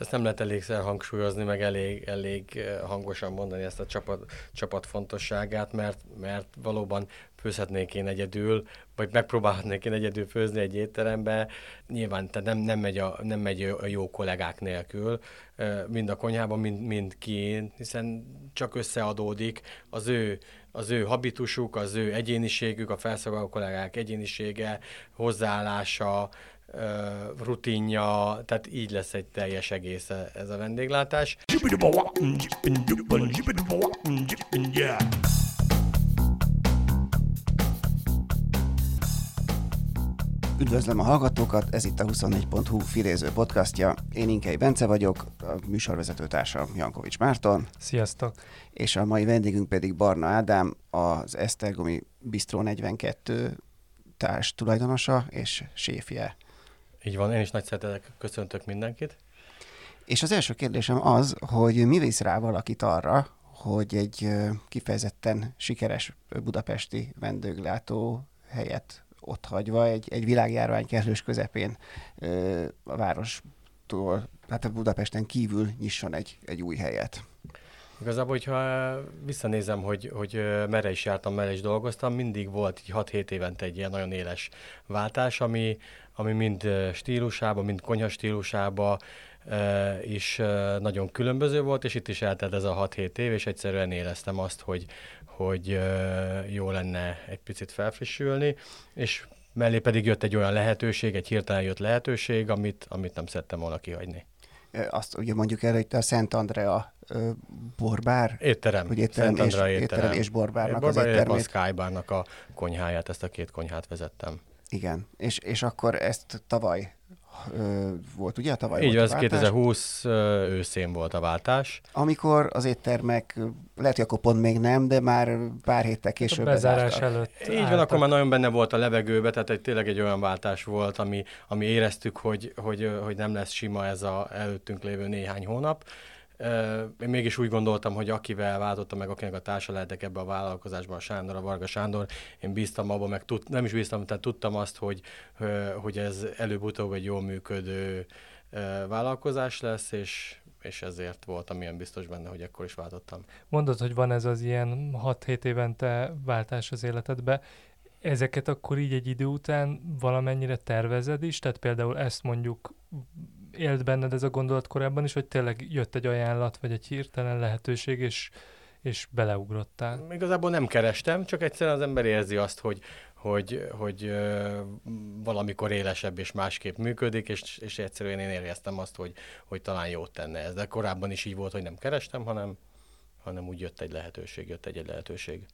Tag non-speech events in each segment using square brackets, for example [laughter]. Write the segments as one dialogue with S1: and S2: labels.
S1: ezt nem lehet elégszer hangsúlyozni, meg elég, elég hangosan mondani ezt a csapat, csapat fontosságát, mert, mert valóban főzhetnék én egyedül, vagy megpróbálhatnék én egyedül főzni egy étterembe. Nyilván tehát nem, nem, megy a, nem megy a jó kollégák nélkül, mind a konyhában, mind, mind ki, hiszen csak összeadódik az ő, az ő habitusuk, az ő egyéniségük, a felszolgáló kollégák egyénisége, hozzáállása, rutinja, tehát így lesz egy teljes egész ez a vendéglátás.
S2: Üdvözlöm a hallgatókat, ez itt a 24.hu filéző podcastja. Én Inkei Bence vagyok, a műsorvezető társam Jankovics Márton.
S3: Sziasztok!
S2: És a mai vendégünk pedig Barna Ádám, az Esztergomi Bistro 42 társ tulajdonosa és séfje.
S1: Így van, én is nagy szeretetek köszöntök mindenkit.
S2: És az első kérdésem az, hogy mi visz rá valakit arra, hogy egy kifejezetten sikeres budapesti vendéglátó helyet ott hagyva egy, egy világjárvány kerülős közepén a várostól, hát a Budapesten kívül nyisson egy, egy új helyet.
S1: Igazából, hogyha visszanézem, hogy, hogy merre is jártam, merre is dolgoztam, mindig volt így 6-7 évente egy ilyen nagyon éles váltás, ami, ami mind stílusában, mind konyha stílusában is nagyon különböző volt, és itt is eltelt ez a 6-7 év, és egyszerűen éreztem azt, hogy, hogy jó lenne egy picit felfrissülni, és mellé pedig jött egy olyan lehetőség, egy hirtelen jött lehetőség, amit, amit nem szerettem volna kihagyni.
S2: Azt ugye mondjuk el, hogy a Szent Andrea borbár?
S1: Étterem.
S2: Hogy étterem, Szent Andrea és, étterem. és borbárnak borbár, az éttermét.
S1: a Skybarnak a konyháját, ezt a két konyhát vezettem.
S2: Igen, és, és akkor ezt tavaly volt, ugye? Tavaly
S1: Így
S2: az
S1: 2020 őszén volt a váltás.
S2: Amikor az éttermek, lehet, hogy akkor pont még nem, de már pár héttel később
S3: a bezárás előtt.
S1: Így álltak. van, akkor már nagyon benne volt a levegőbe, tehát egy, tényleg egy olyan váltás volt, ami, ami éreztük, hogy, hogy, hogy nem lesz sima ez a előttünk lévő néhány hónap én mégis úgy gondoltam, hogy akivel váltottam meg, akinek a társa lehetek ebbe a vállalkozásban, a Sándor, a Varga Sándor, én bíztam abban, meg tud, nem is bíztam, tehát tudtam azt, hogy, hogy ez előbb-utóbb egy jól működő vállalkozás lesz, és, és ezért voltam ilyen biztos benne, hogy ekkor is váltottam.
S3: Mondod, hogy van ez az ilyen 6-7 évente váltás az életedbe. Ezeket akkor így egy idő után valamennyire tervezed is? Tehát például ezt mondjuk élt benned ez a gondolat korábban is, hogy tényleg jött egy ajánlat, vagy egy hirtelen lehetőség, és, és beleugrottál?
S1: Igazából nem kerestem, csak egyszerűen az ember érzi azt, hogy, hogy, hogy ö, valamikor élesebb és másképp működik, és, és egyszerűen én éreztem azt, hogy, hogy talán jót tenne ez. De korábban is így volt, hogy nem kerestem, hanem, hanem úgy jött egy lehetőség, jött egy, egy lehetőség.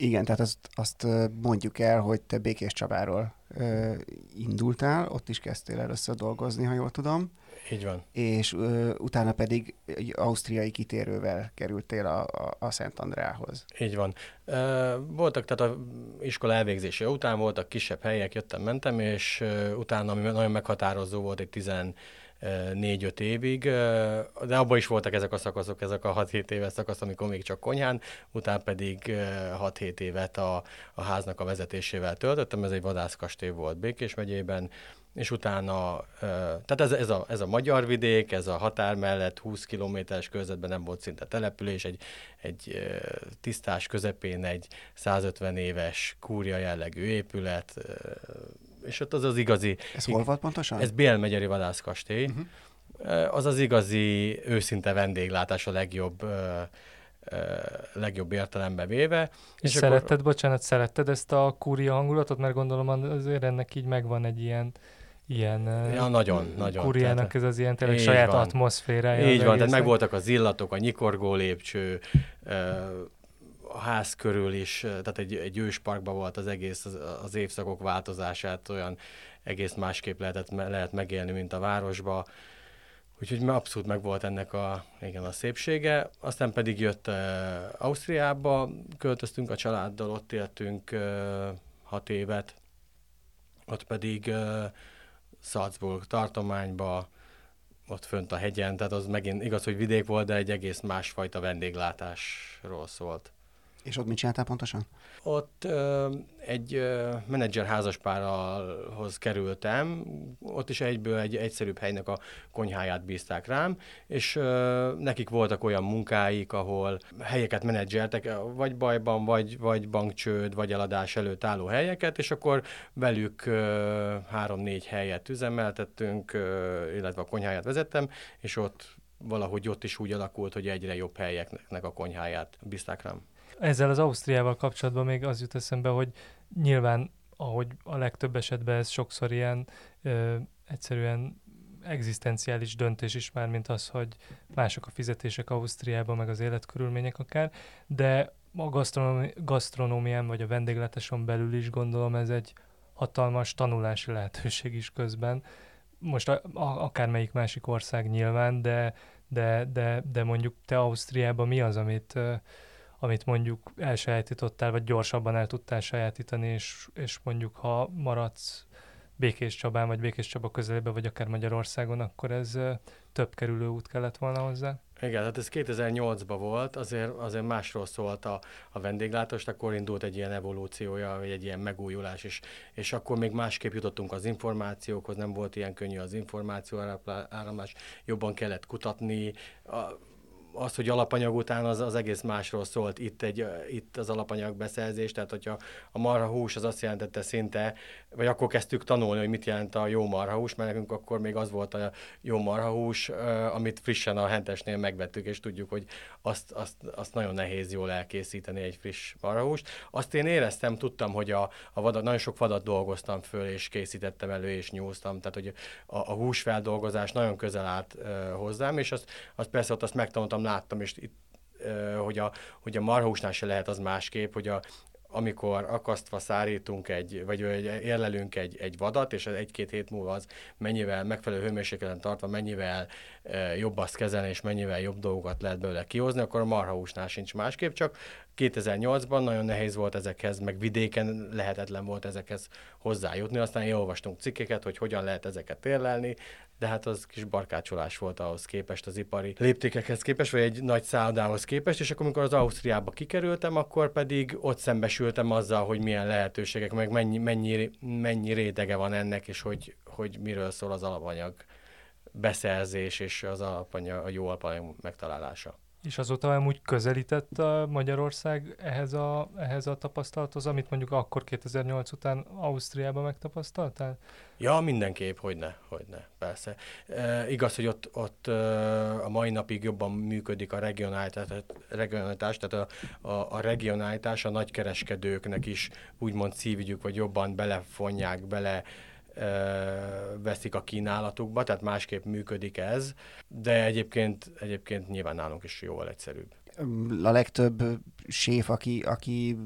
S2: Igen, tehát azt, azt mondjuk el, hogy te Békés Csabáról ö, indultál, ott is kezdtél először dolgozni, ha jól tudom.
S1: Így van.
S2: És ö, utána pedig egy ausztriai kitérővel kerültél a, a, a Szent Andrához.
S1: Így van. Uh, voltak, tehát a iskola elvégzése után voltak kisebb helyek, jöttem, mentem, és uh, utána, ami nagyon meghatározó volt, egy 10 négy-öt évig, de abban is voltak ezek a szakaszok, ezek a 6-7 éves szakasz, amikor még csak konyhán, utána pedig 6-7 évet a, a háznak a vezetésével töltöttem, ez egy vadászkastély volt Békés megyében, és utána, tehát ez, ez, a, ez a magyar vidék, ez a határ mellett 20 kilométeres körzetben nem volt szinte település, egy, egy tisztás közepén egy 150 éves kúria jellegű épület, és ott az az igazi...
S2: Ez hol volt pontosan?
S1: Ez Bélmegyeri vadászkastély. Uh-huh. Az az igazi őszinte vendéglátás a legjobb legjobb értelembe véve.
S3: És, és szeretted, akkor... bocsánat, szeretted ezt a kúria hangulatot? Mert gondolom azért ennek így megvan egy ilyen ilyen
S1: ja, nagyon, nagyon.
S3: Kuriának tehát, ez az ilyen tényleg saját van. atmoszférája.
S1: Így van, tehát megvoltak az illatok, a nyikorgó lépcső, a ház körül is, tehát egy, egy ősparkban volt az egész, az, az évszakok változását olyan egész másképp lehetett, lehet megélni, mint a városba. Úgyhogy abszolút meg volt ennek a, igen, a szépsége. Aztán pedig jött uh, Ausztriába, költöztünk a családdal, ott éltünk uh, hat évet, ott pedig uh, Salzburg tartományba, ott fönt a hegyen, tehát az megint igaz, hogy vidék volt, de egy egész másfajta vendéglátásról szólt.
S2: És ott mit csináltál pontosan?
S1: Ott ö, egy ö, menedzser házaspárhoz kerültem, ott is egyből egy egyszerűbb helynek a konyháját bízták rám, és ö, nekik voltak olyan munkáik, ahol helyeket menedzseltek, vagy bajban, vagy, vagy bankcsőd, vagy eladás előtt álló helyeket, és akkor velük három-négy helyet üzemeltettünk, ö, illetve a konyháját vezettem, és ott valahogy ott is úgy alakult, hogy egyre jobb helyeknek a konyháját bízták rám.
S3: Ezzel az Ausztriával kapcsolatban még az jut eszembe, hogy nyilván, ahogy a legtöbb esetben ez sokszor ilyen ö, egyszerűen egzisztenciális döntés is már, mint az, hogy mások a fizetések Ausztriában, meg az életkörülmények akár, de a gasztronómi- gasztronómián vagy a vendéglátáson belül is gondolom ez egy hatalmas tanulási lehetőség is közben. Most a, a, akármelyik másik ország nyilván, de, de, de, de mondjuk te Ausztriában mi az, amit, amit mondjuk elsajátítottál, vagy gyorsabban el tudtál sajátítani, és, és mondjuk ha maradsz Békés Csabán, vagy Békés Csaba közelében, vagy akár Magyarországon, akkor ez több kerülő út kellett volna hozzá?
S1: Igen, hát ez 2008-ban volt, azért, azért másról szólt a, a vendéglátást, akkor indult egy ilyen evolúciója, vagy egy ilyen megújulás, és, és akkor még másképp jutottunk az információkhoz, nem volt ilyen könnyű az információ áramlás, jobban kellett kutatni, a, az, hogy alapanyag után az, az egész másról szólt itt, egy, itt az alapanyag beszerzés, tehát hogyha a marhahús az azt jelentette szinte, vagy akkor kezdtük tanulni, hogy mit jelent a jó marhahús, mert nekünk akkor még az volt a jó marhahús, amit frissen a hentesnél megvettük, és tudjuk, hogy azt, azt, azt nagyon nehéz jól elkészíteni egy friss marhahúst. Azt én éreztem, tudtam, hogy a, a vadat, nagyon sok vadat dolgoztam föl, és készítettem elő, és nyúztam, tehát hogy a, a húsfeldolgozás nagyon közel állt hozzám, és azt, azt persze ott azt megtanultam, láttam, és itt hogy a, hogy a marhúsnál se lehet az másképp, hogy a, amikor akasztva szárítunk egy, vagy érlelünk egy, egy vadat, és egy-két hét múlva az mennyivel megfelelő hőmérsékleten tartva, mennyivel e, jobb azt kezelni, és mennyivel jobb dolgokat lehet belőle kihozni, akkor a marhahúsnál sincs másképp, csak 2008-ban nagyon nehéz volt ezekhez, meg vidéken lehetetlen volt ezekhez hozzájutni, aztán olvastunk cikkeket, hogy hogyan lehet ezeket érlelni, de hát az kis barkácsolás volt ahhoz képest, az ipari léptékekhez képest, vagy egy nagy szállodához képest, és akkor, amikor az Ausztriába kikerültem, akkor pedig ott szembesültem azzal, hogy milyen lehetőségek, meg mennyi, mennyi, mennyi rétege van ennek, és hogy, hogy miről szól az alapanyag beszerzés és az alapanyag, a jó alapanyag megtalálása.
S3: És azóta amúgy közelített a Magyarország ehhez a, ehhez a tapasztalathoz, amit mondjuk akkor 2008 után Ausztriában megtapasztaltál?
S1: Ja, mindenképp, hogy ne, hogy ne, persze. E, igaz, hogy ott, ott a mai napig jobban működik a regionálitás, regionálitás tehát a, a, a regionálitás a nagykereskedőknek is úgymond szívügyük, vagy jobban belefonják, bele veszik a kínálatukba, tehát másképp működik ez, de egyébként, egyébként nyilván nálunk is jóval egyszerűbb.
S2: A legtöbb séf, aki, aki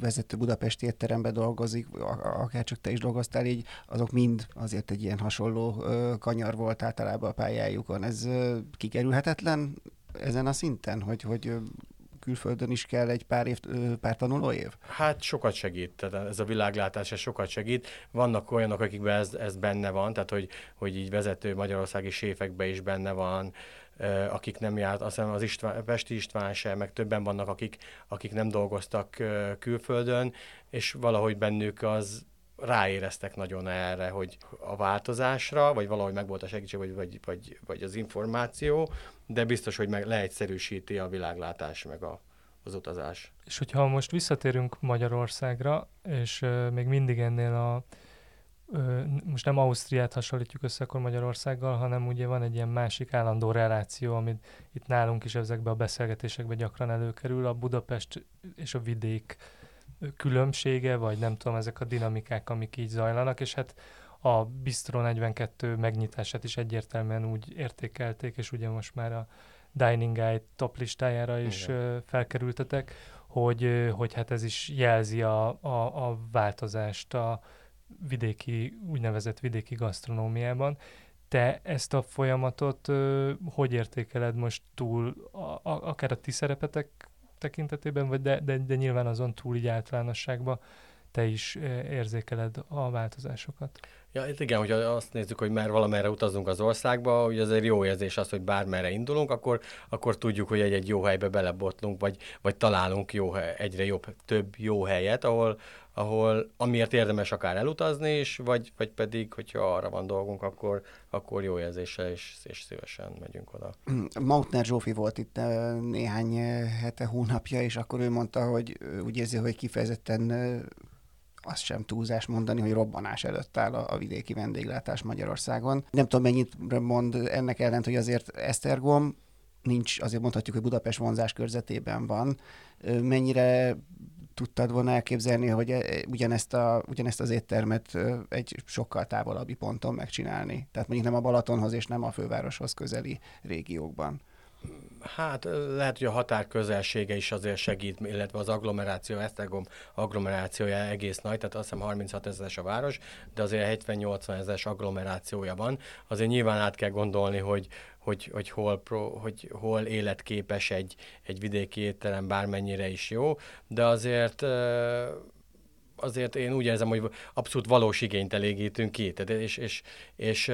S2: vezető Budapesti étteremben dolgozik, akár csak te is dolgoztál így, azok mind azért egy ilyen hasonló kanyar volt általában a pályájukon. Ez kikerülhetetlen ezen a szinten, hogy, hogy külföldön is kell egy pár, év, pár tanuló év?
S1: Hát sokat segít, tehát ez a világlátás ez sokat segít. Vannak olyanok, akikben ez, ez benne van, tehát hogy, hogy így vezető magyarországi séfekben is benne van, akik nem járt, azt hiszem az István, Pesti István sem, meg többen vannak, akik, akik nem dolgoztak külföldön, és valahogy bennük az ráéreztek nagyon erre, hogy a változásra, vagy valahogy meg volt a segítség, vagy, vagy, vagy, vagy az információ, de biztos, hogy meg leegyszerűsíti a világlátás, meg a, az utazás.
S3: És hogyha most visszatérünk Magyarországra, és uh, még mindig ennél a most nem Ausztriát hasonlítjuk össze akkor Magyarországgal, hanem ugye van egy ilyen másik állandó reláció, amit itt nálunk is ezekben a beszélgetésekben gyakran előkerül, a Budapest és a vidék különbsége, vagy nem tudom, ezek a dinamikák, amik így zajlanak, és hát a Bistro 42 megnyitását is egyértelműen úgy értékelték, és ugye most már a Dining Guide top listájára is Igen. felkerültetek, hogy, hogy hát ez is jelzi a, a, a változást a vidéki, úgynevezett vidéki gasztronómiában. Te ezt a folyamatot hogy értékeled most túl, a, a, akár a ti szerepetek tekintetében, vagy de, de, de nyilván azon túl így általánosságban te is érzékeled a változásokat?
S1: Ja, igen, hogyha azt nézzük, hogy már valamerre utazunk az országba, hogy azért jó érzés az, hogy bármerre indulunk, akkor, akkor tudjuk, hogy egy-egy jó helybe belebotlunk, vagy, vagy találunk jó, egyre jobb, több jó helyet, ahol, ahol amiért érdemes akár elutazni is, vagy, vagy pedig, hogyha arra van dolgunk, akkor, akkor jó érzéssel és, és szívesen megyünk oda.
S2: Mautner Zsófi volt itt néhány hete, hónapja, és akkor ő mondta, hogy úgy érzi, hogy kifejezetten azt sem túlzás mondani, hogy robbanás előtt áll a, a vidéki vendéglátás Magyarországon. Nem tudom, mennyit mond ennek ellent, hogy azért Esztergom nincs, azért mondhatjuk, hogy Budapest vonzás körzetében van. Mennyire tudtad volna elképzelni, hogy e, ugyanezt, a, ugyanezt az éttermet egy sokkal távolabbi ponton megcsinálni? Tehát mondjuk nem a Balatonhoz és nem a fővároshoz közeli régiókban.
S1: Hát lehet, hogy a határ közelsége is azért segít, illetve az agglomeráció, Esztergom agglomerációja egész nagy, tehát azt hiszem 36 ezeres a város, de azért 70-80 ezeres agglomerációja van. Azért nyilván át kell gondolni, hogy, hogy, hogy, hol, pro, hogy hol életképes egy, egy vidéki étterem, bármennyire is jó, de azért azért én úgy érzem, hogy abszolút valós igényt elégítünk ki, tehát és, és, és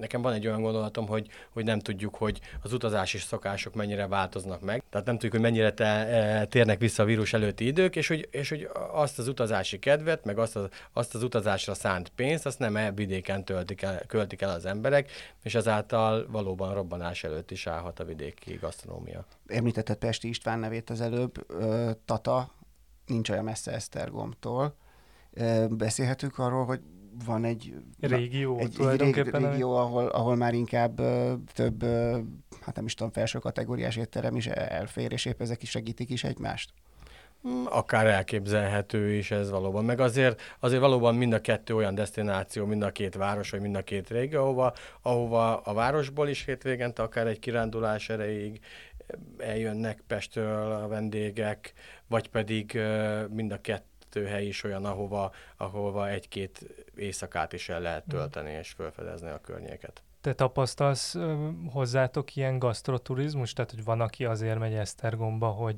S1: nekem van egy olyan gondolatom, hogy, hogy nem tudjuk, hogy az utazási szokások mennyire változnak meg. Tehát nem tudjuk, hogy mennyire te, e, térnek vissza a vírus előtti idők, és hogy, és hogy azt az utazási kedvet, meg azt az, azt az utazásra szánt pénzt, azt nem e vidéken töltik el, költik el az emberek, és ezáltal valóban robbanás előtt is állhat a vidéki gasztronómia.
S2: Említetted Pesti István nevét az előbb. Tata nincs olyan messze Esztergomtól. Beszélhetünk arról, hogy van egy
S3: régió,
S2: egy, egy régió ahol, ahol már inkább több, hát nem is tudom, felső kategóriás étterem is elfér, és épp ezek is segítik is egymást.
S1: Hmm, akár elképzelhető is ez valóban. Meg azért, azért valóban mind a kettő olyan destináció, mind a két város, vagy mind a két régió, ahova, ahova a városból is hétvégente, akár egy kirándulás erejéig eljönnek Pestről a vendégek, vagy pedig mind a kettő hely is olyan, ahova, ahova egy-két éjszakát is el lehet hmm. tölteni, és felfedezni a környéket.
S3: Te tapasztalsz hozzátok ilyen gasztroturizmus? Tehát, hogy van, aki azért megy Esztergomba, hogy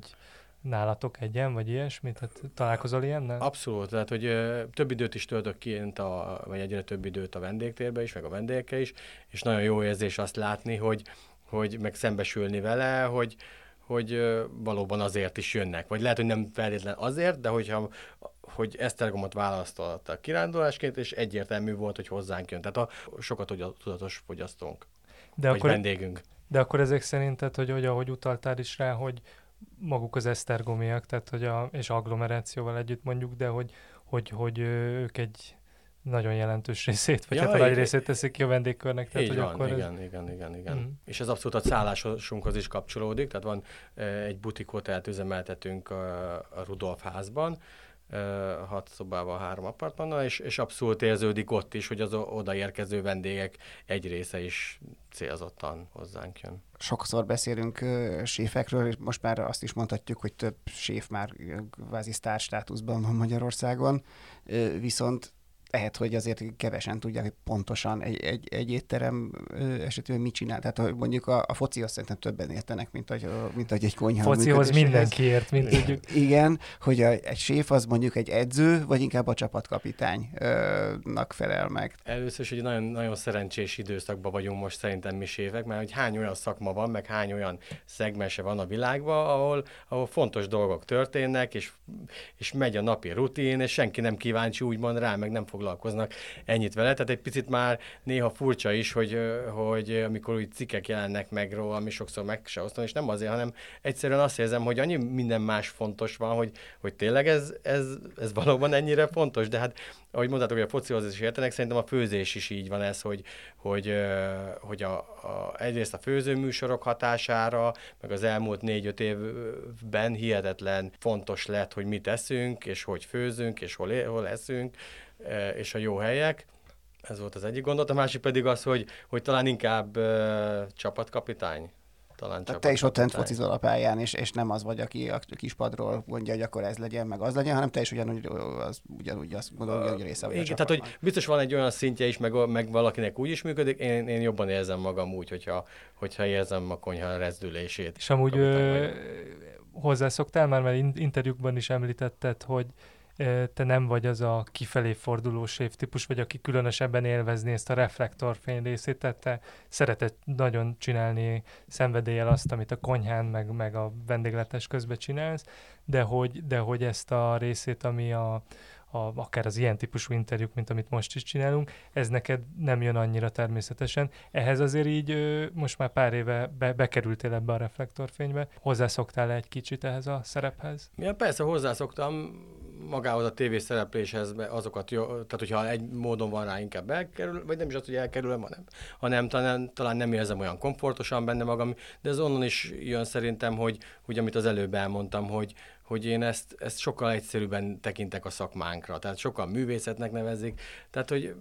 S3: nálatok egyen, vagy ilyesmit? Tehát találkozol ilyennel?
S1: Abszolút, tehát hogy ö, több időt is töltök ki, a, vagy egyre több időt a vendégtérbe is, meg a vendégekkel is, és nagyon jó érzés azt látni, hogy, hogy meg szembesülni vele, hogy, hogy valóban azért is jönnek. Vagy lehet, hogy nem feltétlen azért, de hogyha hogy Esztergomot választotta kirándulásként, és egyértelmű volt, hogy hozzánk jön. Tehát a sokat a tudatos fogyasztónk, de vagy akkor, vendégünk.
S3: De akkor ezek szerinted, hogy, hogy ahogy utaltál is rá, hogy maguk az esztergomiak, tehát hogy a, és agglomerációval együtt mondjuk, de hogy, hogy, hogy ők egy nagyon jelentős [laughs] részét, vagy ja, hát a nagy részét teszik ki a vendégkörnek.
S1: Tehát, így hogy van, akkor igen, ez... igen, igen, igen. Mm. És ez abszolút a szállásunkhoz is kapcsolódik, tehát van egy butik hotelt üzemeltetünk a, a Rudolf házban, hat szobával, három apartmannal, és, és abszolút érződik ott is, hogy az odaérkező vendégek egy része is célzottan hozzánk jön.
S2: Sokszor beszélünk uh, séfekről, és most már azt is mondhatjuk, hogy több séf már kvázi sztár státuszban van Magyarországon, uh, viszont lehet, hogy azért kevesen tudják, hogy pontosan egy, egy, egy étterem esetében mit csinál. Tehát hogy mondjuk a, a focihoz szerintem többen értenek, mint hogy, mint hogy egy konyha
S3: Focihoz mindenki ért, mint tudjuk.
S2: Igen, hogy a, egy séf az mondjuk egy edző, vagy inkább a csapatkapitánynak felel meg.
S1: Először is, hogy nagyon, nagyon szerencsés időszakban vagyunk most szerintem mi séfek, mert hogy hány olyan szakma van, meg hány olyan szegmense van a világban, ahol, ahol fontos dolgok történnek, és, és megy a napi rutin, és senki nem kíváncsi úgymond rá, meg nem fog foglalkoznak ennyit vele. Tehát egy picit már néha furcsa is, hogy, hogy amikor úgy cikkek jelennek meg róla, ami sokszor meg se osztom, és nem azért, hanem egyszerűen azt érzem, hogy annyi minden más fontos van, hogy, hogy tényleg ez, ez, ez valóban ennyire fontos, de hát ahogy mondtátok, hogy a focihoz is értenek, szerintem a főzés is így van ez, hogy, hogy, hogy a, a, egyrészt a főzőműsorok hatására, meg az elmúlt négy-öt évben hihetetlen fontos lett, hogy mit eszünk, és hogy főzünk, és hol, hol eszünk, és a jó helyek. Ez volt az egyik gondolat, a másik pedig az, hogy, hogy talán inkább uh, csapatkapitány.
S2: Talán Tehát te is ott focizol a pályán, és, és nem az vagy, aki a kispadról mondja, hogy akkor ez legyen, meg az legyen, hanem te is ugyanúgy, az, ugyanúgy azt gondolom, hogy része vagy
S1: Igen, tehát hogy biztos van egy olyan szintje is, meg, meg valakinek úgy is működik, én, én jobban érzem magam úgy, hogyha, hogyha érzem a konyha rezdülését.
S3: És amúgy ö, hozzászoktál már, mert interjúkban is említetted, hogy te nem vagy az a kifelé forduló séf típus, vagy aki különösebben élvezni ezt a reflektorfény részét, tehát te szereted nagyon csinálni szenvedéllyel azt, amit a konyhán, meg, meg a vendégletes közben csinálsz, de hogy, de hogy ezt a részét, ami a, a, akár az ilyen típusú interjúk, mint amit most is csinálunk, ez neked nem jön annyira természetesen. Ehhez azért így most már pár éve be, bekerültél ebbe a reflektorfénybe. Hozzászoktál egy kicsit ehhez a szerephez?
S1: Ja, persze hozzászoktam magához a tévé szerepléshez azokat, jó, tehát hogyha egy módon van rá, inkább elkerül, vagy nem is az, hogy elkerülöm, hanem, hanem talán, talán nem érzem olyan komfortosan benne magam, de ez onnan is jön szerintem, hogy, hogy amit az előbb elmondtam, hogy, hogy én ezt, ezt sokkal egyszerűbben tekintek a szakmánkra, tehát sokkal művészetnek nevezik, tehát hogy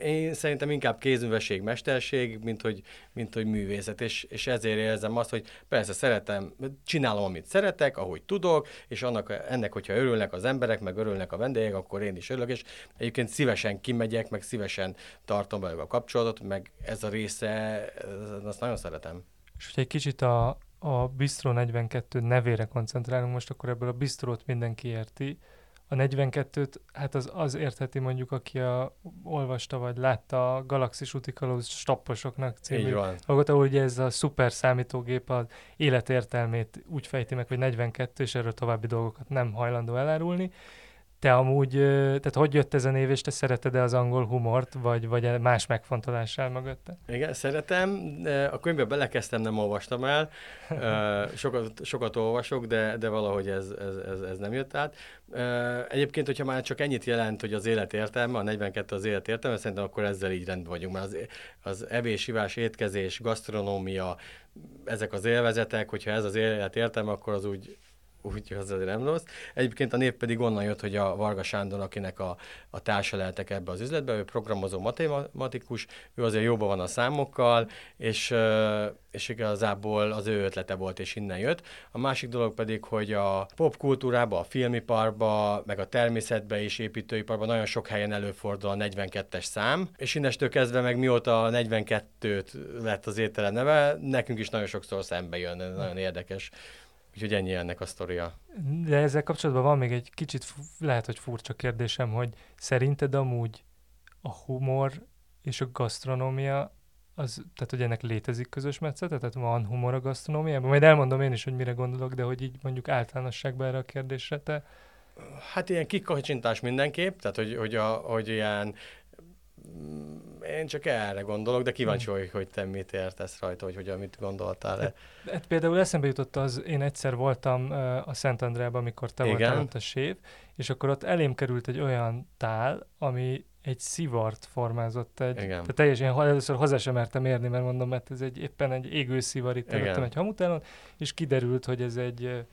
S1: én szerintem inkább kézművesség, mesterség, mint hogy, mint hogy művészet, és, és ezért érzem azt, hogy persze szeretem, csinálom, amit szeretek, ahogy tudok, és annak, ennek, hogyha örülnek az emberek, meg örülnek a vendégek, akkor én is örülök, és egyébként szívesen kimegyek, meg szívesen tartom velük a kapcsolatot, meg ez a része, azt nagyon szeretem.
S3: És hogyha egy kicsit a, a Bistro 42 nevére koncentrálunk most, akkor ebből a bistrót mindenki érti. A 42-t, hát az, az értheti mondjuk, aki a, olvasta vagy látta a Galaxis Utikalóz stopposoknak című dolgot, ahol ugye ez a szuper számítógép az életértelmét úgy fejti meg, hogy 42, és erről további dolgokat nem hajlandó elárulni te amúgy, tehát hogy jött ez a név, és te szereted-e az angol humort, vagy, vagy más megfontolással mögötte?
S1: Igen, szeretem. A könyvbe belekezdtem, nem olvastam el. [laughs] Sokat, sokat olvasok, de, de valahogy ez, ez, ez, ez nem jött át. Egyébként, hogyha már csak ennyit jelent, hogy az élet értelme, a 42 az élet értelme, szerintem akkor ezzel így rendben vagyunk, mert az, az evés, ivás, étkezés, gasztronómia, ezek az élvezetek, hogyha ez az élet értelme, akkor az úgy úgyhogy az azért nem rossz. Egyébként a név pedig onnan jött, hogy a Varga Sándor, akinek a, a társa lehetek ebbe az üzletbe, ő programozó matematikus, ő azért jóban van a számokkal, és, és igazából az ő ötlete volt, és innen jött. A másik dolog pedig, hogy a popkultúrába, a filmiparba, meg a természetbe és építőiparban nagyon sok helyen előfordul a 42-es szám, és innestől kezdve meg mióta a 42-t lett az étterem neve, nekünk is nagyon sokszor szembe jön, nagyon érdekes. Úgyhogy ennyi ennek a sztoria.
S3: De ezzel kapcsolatban van még egy kicsit, lehet, hogy furcsa kérdésem, hogy szerinted amúgy a humor és a gasztronómia, az, tehát hogy ennek létezik közös metszete, tehát van humor a gasztronómiában? Majd elmondom én is, hogy mire gondolok, de hogy így mondjuk általánosságban erre a kérdésre te...
S1: Hát ilyen kikacsintás mindenképp, tehát hogy, hogy, a, hogy ilyen én csak erre gondolok, de kíváncsi hmm. vagyok, hogy te mit értesz rajta, hogy hogyan mit gondoltál. Hát,
S3: hát például eszembe jutott az, én egyszer voltam a Szent Andrában, amikor te Igen. voltál ott a sév, és akkor ott elém került egy olyan tál, ami egy szivart formázott. Egy, Igen. Tehát teljesen először hozzá sem mertem érni, mert mondom, mert ez egy éppen egy égő szivar itt előttem egy hamutálon, és kiderült, hogy ez egy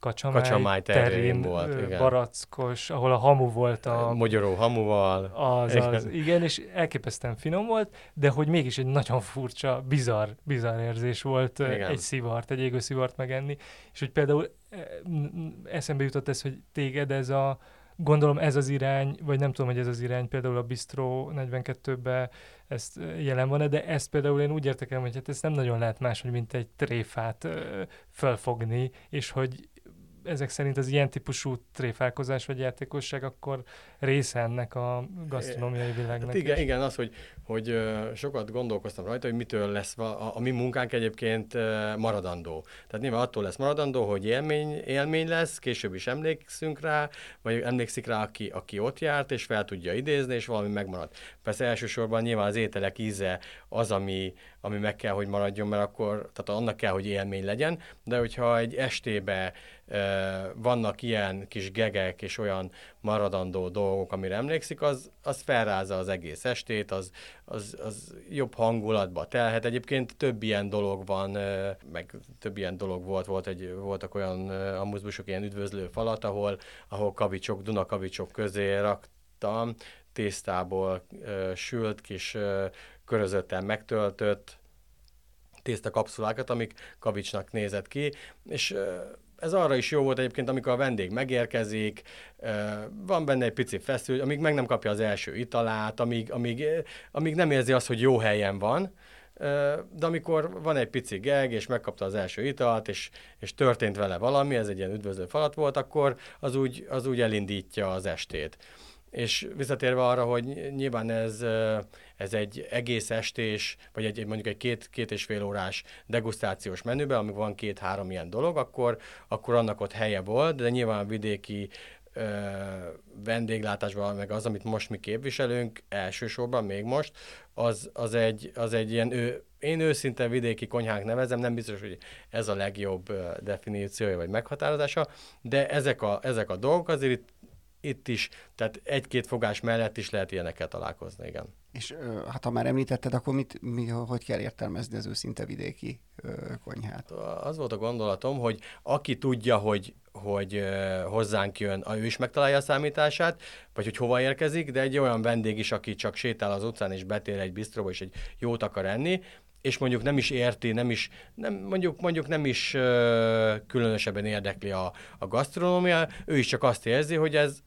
S3: Kacsamály, Kacsamály terén, terén volt, igen. barackos, ahol a hamu volt a...
S1: Magyaró hamuval.
S3: Az, igen. az, igen, és elképesztően finom volt, de hogy mégis egy nagyon furcsa, bizarr, bizarr érzés volt igen. egy szivart, egy égő szivart megenni, és hogy például eszembe jutott ez, hogy téged ez a, gondolom ez az irány, vagy nem tudom, hogy ez az irány, például a Bistro 42-ben ezt jelen van de ezt például én úgy értekem, hogy hát ezt nem nagyon lehet máshogy, mint egy tréfát fölfogni, és hogy ezek szerint az ilyen típusú tréfálkozás vagy játékosság akkor része ennek a gasztronómiai világnak. Hát
S1: igen, igen, az, hogy, hogy sokat gondolkoztam rajta, hogy mitől lesz a, a mi munkánk egyébként maradandó. Tehát nyilván attól lesz maradandó, hogy élmény, élmény lesz, később is emlékszünk rá, vagy emlékszik rá, aki, aki ott járt, és fel tudja idézni, és valami megmarad. Persze elsősorban nyilván az ételek íze az, ami, ami meg kell, hogy maradjon, mert akkor, tehát annak kell, hogy élmény legyen, de hogyha egy estébe vannak ilyen kis gegek és olyan maradandó dolgok, amire emlékszik, az, az felrázza az egész estét, az, az, az jobb hangulatba telhet. Egyébként több ilyen dolog van, meg több ilyen dolog volt, volt egy, voltak olyan amuzbusok, ilyen üdvözlő falat, ahol, ahol kavicsok, Dunakavicsok közé raktam, tésztából sült kis körözötten megtöltött tészta kapszulákat, amik kavicsnak nézett ki, és ez arra is jó volt egyébként, amikor a vendég megérkezik, van benne egy pici feszül, amíg meg nem kapja az első italát, amíg, amíg, amíg nem érzi azt, hogy jó helyen van, de amikor van egy pici geg, és megkapta az első italt, és, és történt vele valami, ez egy ilyen üdvözlő falat volt, akkor az úgy, az úgy elindítja az estét. És visszatérve arra, hogy nyilván ez, ez egy egész estés, vagy egy, mondjuk egy két, két és fél órás degustációs menübe, amikor van két-három ilyen dolog, akkor, akkor annak ott helye volt, de nyilván a vidéki vendéglátásban, meg az, amit most mi képviselünk, elsősorban még most, az, az, egy, az egy ilyen, ő, én őszinte vidéki konyhánk nevezem, nem biztos, hogy ez a legjobb definíciója vagy meghatározása, de ezek a, ezek a dolgok azért itt itt is, tehát egy-két fogás mellett is lehet ilyenekkel találkozni, igen.
S2: És hát ha már említetted, akkor mit, mi, hogy kell értelmezni az őszinte vidéki konyhát?
S1: Az volt a gondolatom, hogy aki tudja, hogy, hogy hozzánk jön, ő is megtalálja a számítását, vagy hogy hova érkezik, de egy olyan vendég is, aki csak sétál az utcán és betér egy bisztróba és egy jót akar enni, és mondjuk nem is érti, nem is, nem, mondjuk, mondjuk nem is uh, különösebben érdekli a, a gasztronómia, ő is csak azt érzi, hogy ez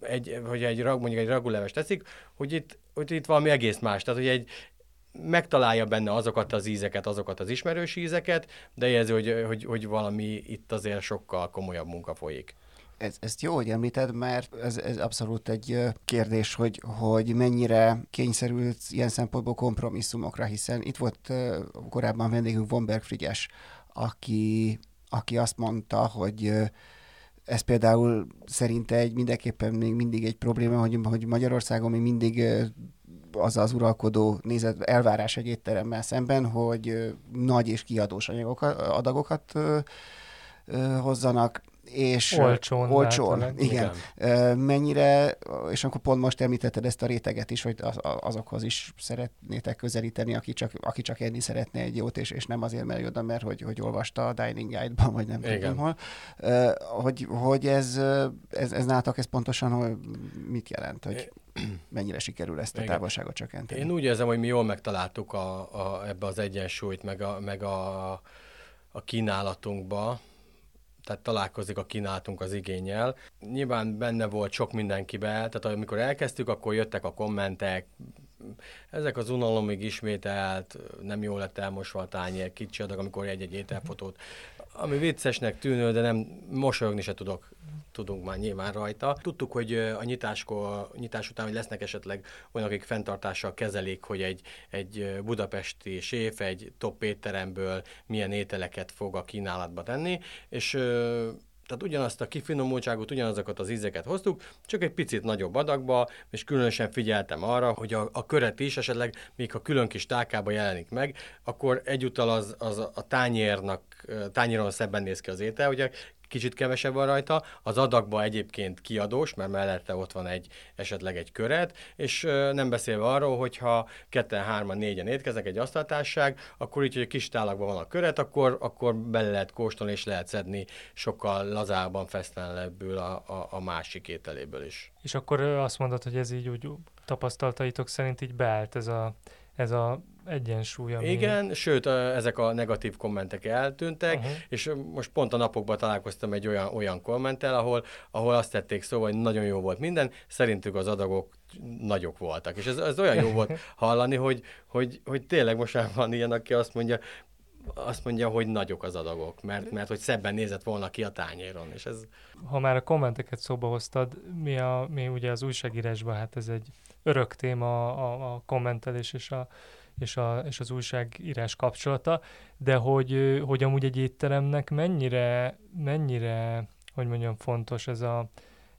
S1: egy, hogy egy, mondjuk egy raguleves teszik, hogy itt, hogy itt valami egész más. Tehát, hogy egy, megtalálja benne azokat az ízeket, azokat az ismerős ízeket, de érzi, hogy, hogy, hogy valami itt azért sokkal komolyabb munka folyik
S2: ez, ezt jó, hogy említed, mert ez, ez abszolút egy kérdés, hogy, hogy mennyire kényszerült ilyen szempontból kompromisszumokra, hiszen itt volt korábban vendégünk Vonberg Frigyes, aki, aki azt mondta, hogy ez például szerinte egy mindenképpen még mindig egy probléma, hogy, hogy Magyarországon még mindig az az uralkodó nézet, elvárás egy étteremmel szemben, hogy nagy és kiadós anyagokat, adagokat hozzanak, és
S3: olcsón,
S2: olcsón igen. igen. Mennyire, és akkor pont most említetted ezt a réteget is, hogy az, azokhoz is szeretnétek közelíteni, aki csak, aki csak enni szeretne egy jót, és, és nem azért, mert oda, mert hogy, hogy olvasta a Dining Guide-ban, vagy nem igen. tudom hol. Hogy, hogy ez, ez, ez nálatok ez pontosan hogy mit jelent, hogy mennyire sikerül ezt a Igen. távolságot csökkenteni?
S1: Én úgy érzem, hogy mi jól megtaláltuk a, a, ebbe az egyensúlyt, meg a, meg a, a kínálatunkba, tehát találkozik a kínálatunk az igényel. Nyilván benne volt sok mindenkibe, tehát amikor elkezdtük, akkor jöttek a kommentek, ezek az unalomig ismételt, nem jól lett elmosva a tányér, kicsi adag, amikor egy-egy ételfotót, ami viccesnek tűnő, de nem mosolyogni se tudok tudunk már nyilván rajta. Tudtuk, hogy a nyitáskor, nyitás után hogy lesznek esetleg olyanok, akik fenntartással kezelik, hogy egy, egy budapesti séf egy top étteremből milyen ételeket fog a kínálatba tenni, és tehát ugyanazt a kifinomultságot, ugyanazokat az ízeket hoztuk, csak egy picit nagyobb adagba, és különösen figyeltem arra, hogy a, a köret is esetleg, még ha külön kis tálkába jelenik meg, akkor egyúttal az, az a tányérnak, tányéron szebben néz ki az étel, ugye kicsit kevesebb van rajta, az adagba egyébként kiadós, mert mellette ott van egy esetleg egy köret, és nem beszélve arról, hogyha ketten, hárman, négyen étkeznek egy asztaltárság, akkor így, hogy a kis tálakban van a köret, akkor, akkor bele lehet kóstolni, és lehet szedni sokkal lazábban, fesztelenebbül a, a, a másik ételéből is.
S3: És akkor azt mondod, hogy ez így úgy tapasztaltaitok szerint így beállt ez a, ez a egyensúly. Ami...
S1: Igen, sőt, ezek a negatív kommentek eltűntek, uh-huh. és most pont a napokban találkoztam egy olyan, olyan kommentel, ahol, ahol azt tették szó, hogy nagyon jó volt minden, szerintük az adagok nagyok voltak. És ez, ez olyan jó volt [laughs] hallani, hogy, hogy, hogy tényleg most már van ilyen, aki azt mondja, azt mondja, hogy nagyok az adagok, mert, mert hogy szebben nézett volna ki a tányéron, és ez...
S3: Ha már a kommenteket szóba hoztad, mi, a, mi ugye az újságírásban, hát ez egy örök téma a, a kommentelés és a és, a, és az újságírás kapcsolata, de hogy, hogy amúgy egy étteremnek mennyire, mennyire, hogy mondjam, fontos ez a,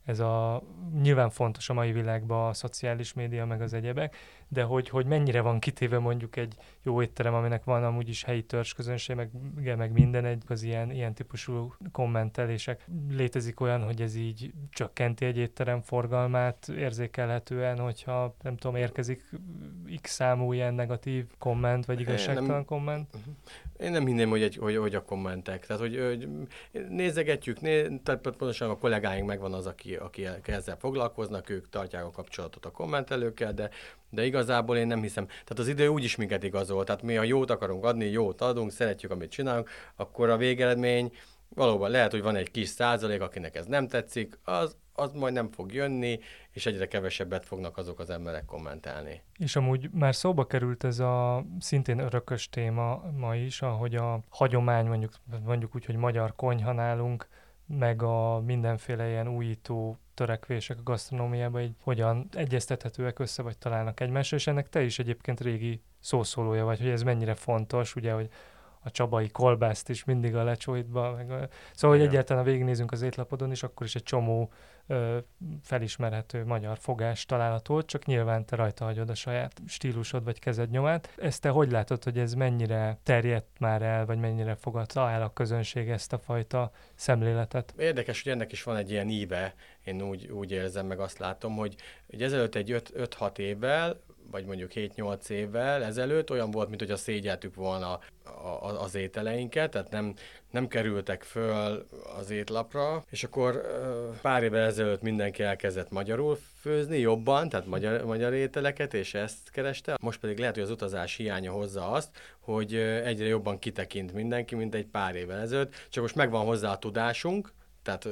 S3: ez a, nyilván fontos a mai világban a szociális média, meg az egyebek, de hogy, hogy mennyire van kitéve mondjuk egy jó étterem, aminek van amúgy is helyi törzsközönség, meg, meg minden egy az ilyen, ilyen típusú kommentelések. Létezik olyan, hogy ez így csökkenti egy étterem forgalmát érzékelhetően, hogyha nem tudom, érkezik x számú ilyen negatív komment, vagy igazságtalan nem, komment? Mhm.
S1: Én nem hinném, hogy, egy, hogy, hogy a kommentek. Tehát, hogy, hogy nézegetjük, né, tehát pontosan a kollégáink megvan az, aki, aki ezzel foglalkoznak, ők tartják a kapcsolatot a kommentelőkkel, de de igazából én nem hiszem. Tehát az idő úgyis minket igazol. Tehát mi, ha jót akarunk adni, jót adunk, szeretjük, amit csinálunk, akkor a végeredmény valóban lehet, hogy van egy kis százalék, akinek ez nem tetszik, az, az majd nem fog jönni, és egyre kevesebbet fognak azok az emberek kommentálni.
S3: És amúgy már szóba került ez a szintén örökös téma ma is, ahogy a hagyomány, mondjuk, mondjuk úgy, hogy magyar konyha nálunk, meg a mindenféle ilyen újító törekvések a gasztronómiában, így hogyan egyeztethetőek össze, vagy találnak egymásra, és ennek te is egyébként régi szószólója vagy, hogy ez mennyire fontos, ugye, hogy a csabai kolbászt is mindig a lecsóitba. Meg a... Szóval, hogy egyáltalán végignézünk az étlapodon is, akkor is egy csomó ö, felismerhető magyar fogás található, csak nyilván te rajta hagyod a saját stílusod vagy kezed nyomát. Ezt te hogy látod, hogy ez mennyire terjedt már el, vagy mennyire fogadta el a közönség ezt a fajta szemléletet?
S1: Érdekes, hogy ennek is van egy ilyen íve, én úgy, úgy érzem, meg azt látom, hogy, hogy ezelőtt egy 5-6 évvel vagy mondjuk 7-8 évvel ezelőtt olyan volt, mint hogy a szégyeltük volna az ételeinket, tehát nem, nem kerültek föl az étlapra, és akkor pár évvel ezelőtt mindenki elkezdett magyarul főzni jobban, tehát magyar, magyar ételeket, és ezt kereste. Most pedig lehet, hogy az utazás hiánya hozza azt, hogy egyre jobban kitekint mindenki, mint egy pár évvel ezelőtt, csak most megvan hozzá a tudásunk, tehát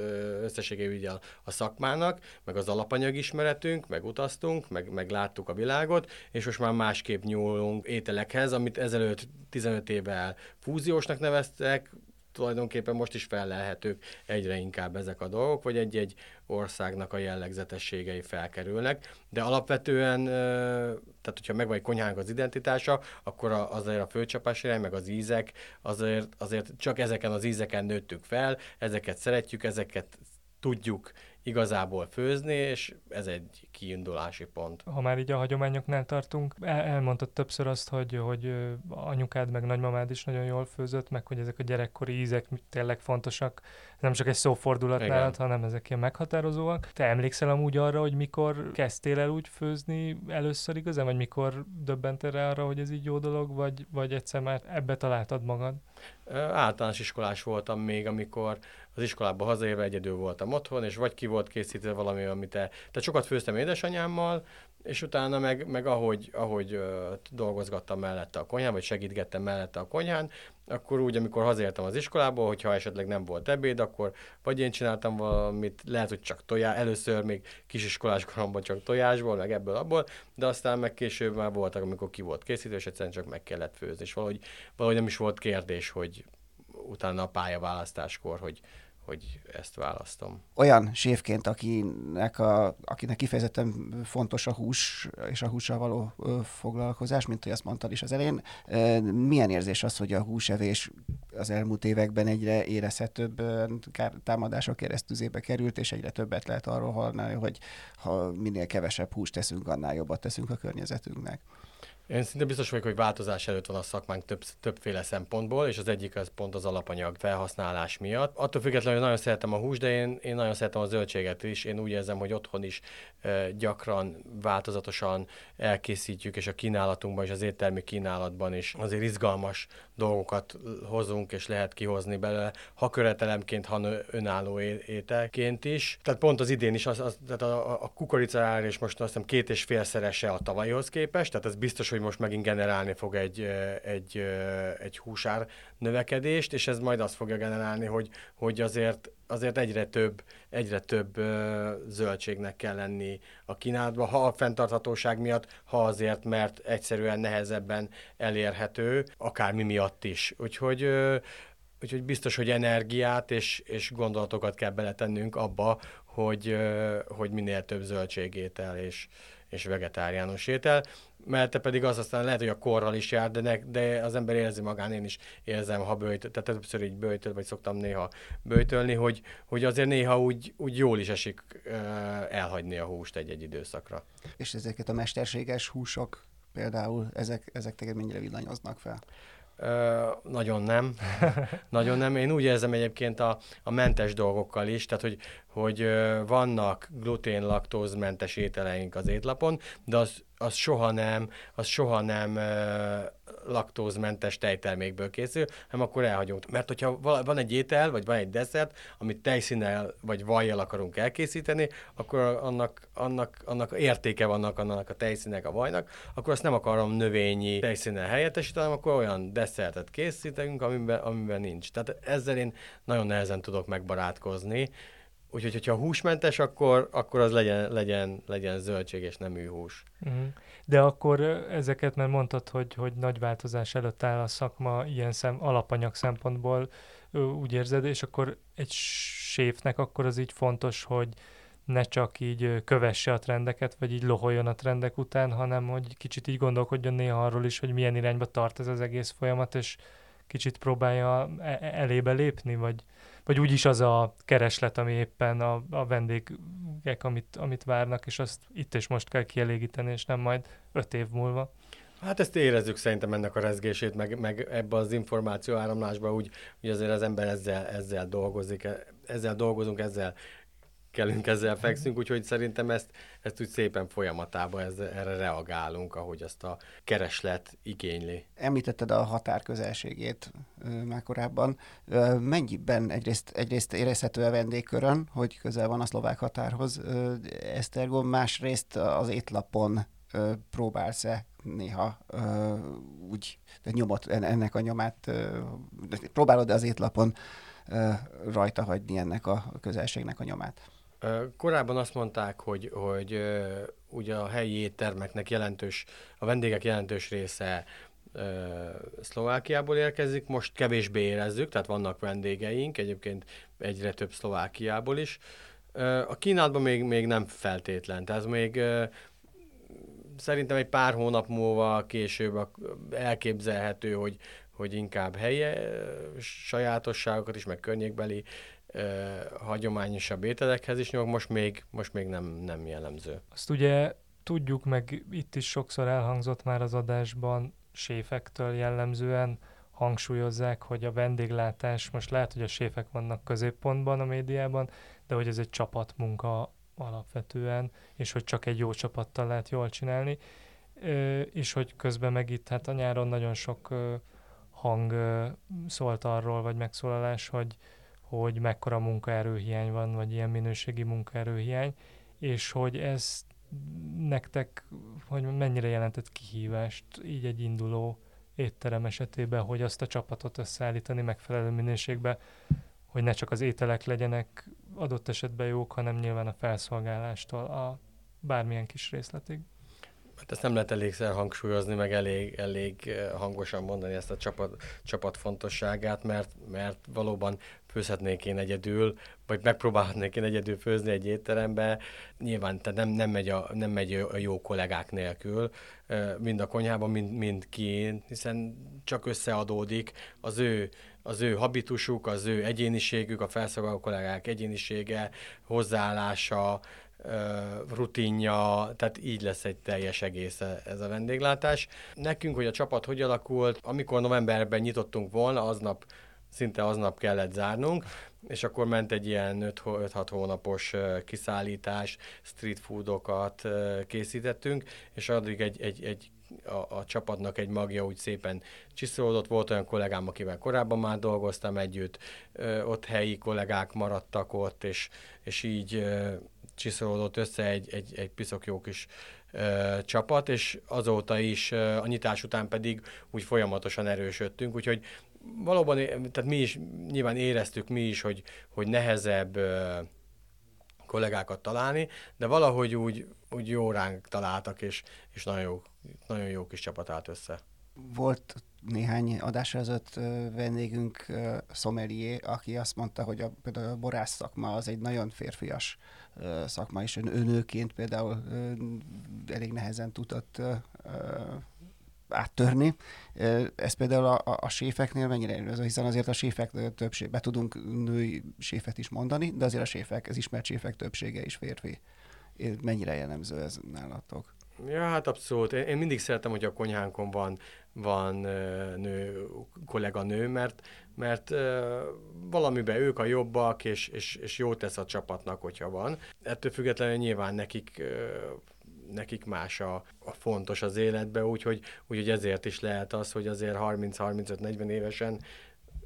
S1: összességében ugye a, a szakmának, meg az alapanyagismeretünk, meg utaztunk, meg, meg láttuk a világot, és most már másképp nyúlunk ételekhez, amit ezelőtt 15 évvel fúziósnak neveztek, tulajdonképpen most is fellelhetők egyre inkább ezek a dolgok, vagy egy-egy országnak a jellegzetességei felkerülnek, de alapvetően, tehát hogyha megvan egy konyhának az identitása, akkor azért a főcsapás irány, meg az ízek, azért, azért csak ezeken az ízeken nőttük fel, ezeket szeretjük, ezeket tudjuk igazából főzni, és ez egy kiindulási pont.
S3: Ha már így a hagyományoknál tartunk, el- elmondtad többször azt, hogy, hogy anyukád meg nagymamád is nagyon jól főzött, meg hogy ezek a gyerekkori ízek tényleg fontosak, nem csak egy szófordulat Igen. nálad, hanem ezek ilyen meghatározóak. Te emlékszel amúgy arra, hogy mikor kezdtél el úgy főzni először igazán, vagy mikor döbbentél rá arra, hogy ez így jó dolog, vagy, vagy egyszer már ebbe találtad magad?
S1: Általános iskolás voltam még, amikor az iskolába hazaérve egyedül voltam otthon, és vagy ki volt készítve valami, amit te... Tehát sokat főztem édesanyámmal, és utána meg, meg ahogy, ahogy uh, dolgozgattam mellette a konyhán, vagy segítgettem mellette a konyhán, akkor úgy, amikor hazértem az iskolából, hogyha esetleg nem volt ebéd, akkor vagy én csináltam valamit, lehet, hogy csak tojás, először még kisiskolás koromban csak tojásból, meg ebből abból, de aztán meg később már voltak, amikor ki volt készítő, és egyszerűen csak meg kellett főzni, és valahogy, valahogy nem is volt kérdés, hogy utána a pályaválasztáskor, hogy hogy ezt választom.
S2: Olyan séfként, akinek, a, akinek kifejezetten fontos a hús és a hússal való foglalkozás, mint hogy azt mondtad is az elején, milyen érzés az, hogy a húsevés az elmúlt években egyre érezhetőbb támadások keresztüzébe került, és egyre többet lehet arról hallani, hogy ha minél kevesebb húst teszünk, annál jobbat teszünk a környezetünknek.
S1: Én szinte biztos vagyok, hogy változás előtt van a szakmánk több, többféle szempontból, és az egyik az pont az alapanyag felhasználás miatt. Attól függetlenül, hogy nagyon szeretem a hús, de én, én nagyon szeretem a zöldséget is. Én úgy érzem, hogy otthon is e, gyakran, változatosan elkészítjük, és a kínálatunkban és az éttermi kínálatban is azért izgalmas dolgokat hozunk, és lehet kihozni belőle, ha követelemként, ha önálló ételként is. Tehát pont az idén is, az, az, tehát a, a kukorica és most azt hiszem két és félszerese a tavalyhoz képest, tehát ez biztos, hogy most megint generálni fog egy, egy, egy húsár növekedést, és ez majd azt fogja generálni, hogy, hogy azért, azért egyre több, egyre több zöldségnek kell lenni a kínálatban, ha a fenntarthatóság miatt, ha azért, mert egyszerűen nehezebben elérhető, akár mi miatt is. Úgyhogy Úgyhogy biztos, hogy energiát és, és gondolatokat kell beletennünk abba, hogy, hogy minél több zöldségétel és, és vegetáriánus étel, mert pedig az aztán lehet, hogy a korral is jár, de, ne, de az ember érzi magán, én is érzem, ha bőjt, tehát többször így bőjtöl, vagy szoktam néha bőjtölni, hogy, hogy azért néha úgy, úgy jól is esik elhagyni a húst egy-egy időszakra.
S2: És ezeket a mesterséges húsok például, ezek, ezek téged mennyire villanyoznak fel?
S1: Ö, nagyon nem. [laughs] nagyon nem. Én úgy érzem egyébként a, a mentes dolgokkal is, tehát hogy, hogy vannak glutén, laktózmentes ételeink az étlapon, de az, az soha nem, az soha nem laktózmentes tejtermékből készül, hanem akkor elhagyunk. Mert hogyha van egy étel, vagy van egy desszert, amit tejszínnel vagy vajjal akarunk elkészíteni, akkor annak, annak, annak értéke vannak annak a tejszínek, a vajnak, akkor azt nem akarom növényi tejszínnel helyettesíteni, akkor olyan desszertet készítünk, amiben, amiben nincs. Tehát ezzel én nagyon nehezen tudok megbarátkozni, Úgyhogy, hogyha húsmentes, akkor, akkor az legyen, legyen, legyen zöldség és nemű hús.
S3: Uh-huh. De akkor ezeket, mert mondtad, hogy, hogy nagy változás előtt áll a szakma ilyen szem, alapanyag szempontból, úgy érzed, és akkor egy séfnek akkor az így fontos, hogy ne csak így kövesse a trendeket, vagy így loholjon a trendek után, hanem hogy kicsit így gondolkodjon néha arról is, hogy milyen irányba tart ez az egész folyamat, és kicsit próbálja e-, e-, elébe lépni, vagy, vagy úgyis az a kereslet, ami éppen a, a vendégek, amit, amit várnak, és azt itt és most kell kielégíteni, és nem majd öt év múlva.
S1: Hát ezt érezzük szerintem ennek a rezgését, meg, meg ebbe az információ áramlásba, úgy, hogy azért az ember ezzel, ezzel dolgozik, ezzel dolgozunk, ezzel kelünk, ezzel fekszünk, úgyhogy szerintem ezt, ezt úgy szépen folyamatában ez, erre reagálunk, ahogy azt a kereslet igényli.
S2: Említetted a határ közelségét már korábban. Mennyiben egyrészt, egyrészt érezhető a vendégkörön, hogy közel van a szlovák határhoz Esztergom, másrészt az étlapon próbálsz-e néha úgy de nyomot, ennek a nyomát, próbálod az étlapon rajta hagyni ennek a közelségnek a nyomát?
S1: Korábban azt mondták, hogy, hogy ugye a helyi éttermeknek jelentős, a vendégek jelentős része Szlovákiából érkezik, most kevésbé érezzük, tehát vannak vendégeink, egyébként egyre több Szlovákiából is. A Kínálban még, még nem feltétlen, tehát még szerintem egy pár hónap múlva később elképzelhető, hogy, hogy inkább helye sajátosságokat is, meg környékbeli hagyományosabb ételekhez is nyúlok, most még, most még nem, nem jellemző.
S3: Azt ugye tudjuk, meg itt is sokszor elhangzott már az adásban, séfektől jellemzően hangsúlyozzák, hogy a vendéglátás, most lehet, hogy a séfek vannak középpontban a médiában, de hogy ez egy csapatmunka alapvetően, és hogy csak egy jó csapattal lehet jól csinálni, és hogy közben meg itt hát a nyáron nagyon sok hang szólt arról, vagy megszólalás, hogy hogy mekkora munkaerőhiány van, vagy ilyen minőségi munkaerőhiány, és hogy ez nektek, hogy mennyire jelentett kihívást így egy induló étterem esetében, hogy azt a csapatot összeállítani megfelelő minőségbe, hogy ne csak az ételek legyenek adott esetben jók, hanem nyilván a felszolgálástól a bármilyen kis részletig.
S1: Hát ezt nem lehet elégszer hangsúlyozni, meg elég, elég eh, hangosan mondani ezt a csapat, csapat fontosságát, mert, mert valóban főzhetnék én egyedül, vagy megpróbálhatnék én egyedül főzni egy étterembe. Nyilván tehát nem, nem, megy a, nem megy a jó kollégák nélkül, eh, mind a konyhában, mind, mind ki, hiszen csak összeadódik az ő az ő habitusuk, az ő egyéniségük, a felszolgáló kollégák egyénisége, hozzáállása, rutinja, tehát így lesz egy teljes egész ez a vendéglátás. Nekünk, hogy a csapat hogy alakult, amikor novemberben nyitottunk volna, aznap szinte aznap kellett zárnunk, és akkor ment egy ilyen 5-6 hónapos kiszállítás, street foodokat készítettünk, és addig egy, egy, egy a, a csapatnak egy magja úgy szépen csiszolódott. Volt olyan kollégám, akivel korábban már dolgoztam együtt, ö, ott helyi kollégák maradtak ott, és, és így ö, csiszolódott össze egy, egy, egy piszok jó kis ö, csapat, és azóta is, ö, a nyitás után pedig úgy folyamatosan erősödtünk, úgyhogy valóban, tehát mi is nyilván éreztük mi is, hogy, hogy nehezebb ö, kollégákat találni, de valahogy úgy, úgy jó ránk találtak, és, és nagyon, jó, nagyon jó kis csapat állt össze.
S2: Volt néhány adás ezelőtt vendégünk, Szomelié, aki azt mondta, hogy a, például a borász szakma az egy nagyon férfias szakma, és ön, nőként például elég nehezen tudott áttörni. Ez például a, a, a séfeknél mennyire jellemző, hiszen azért a séfek többség, be tudunk női séfet is mondani, de azért a séfek, az ismert séfek többsége is férfi. Mennyire jellemző ez nálatok?
S1: Ja, hát abszolút. Én mindig szeretem, hogy a konyhánkon van, van nő, kollega nő, mert, mert valamiben ők a jobbak, és, és, és jó tesz a csapatnak, hogyha van. Ettől függetlenül nyilván nekik nekik más a, a fontos az életbe, úgyhogy, úgyhogy ezért is lehet az, hogy azért 30-35-40 évesen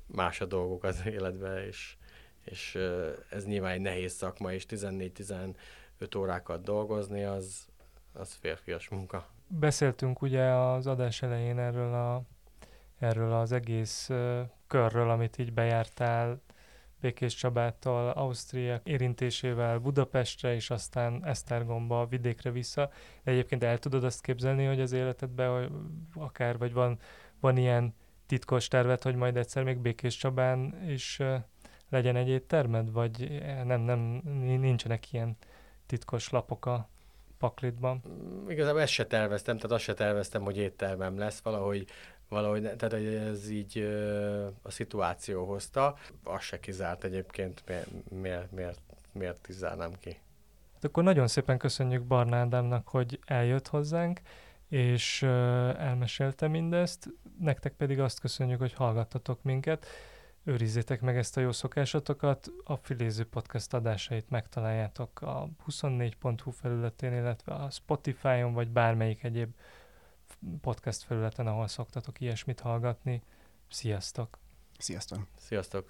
S1: más a dolgok az életbe, és, és ez nyilván egy nehéz szakma, és 14-15 órákat dolgozni, az, az férfias munka.
S3: Beszéltünk ugye az adás elején erről, a, erről az egész körről, amit így bejártál, Békés Csabától, Ausztria érintésével Budapestre, és aztán Esztergomba, vidékre vissza. De egyébként el tudod azt képzelni, hogy az életedben hogy akár, vagy van, van ilyen titkos tervet, hogy majd egyszer még Békés Csabán is legyen egy éttermed, vagy nem, nem, nincsenek ilyen titkos lapok a paklitban?
S1: Igazából ezt se terveztem, tehát azt se terveztem, hogy éttermem lesz, valahogy valahogy, tehát ez így a szituáció hozta, az se kizárt egyébként, miért, miért, miért, miért kizárnám ki.
S3: Hát akkor nagyon szépen köszönjük Barnádámnak, hogy eljött hozzánk, és elmesélte mindezt, nektek pedig azt köszönjük, hogy hallgattatok minket. Őrizzétek meg ezt a jó szokásotokat, a Filéző Podcast adásait megtaláljátok a 24.hu felületén, illetve a Spotify-on, vagy bármelyik egyéb podcast felületen, ahol szoktatok ilyesmit hallgatni. Sziasztok!
S2: Sziasztok!
S1: Sziasztok!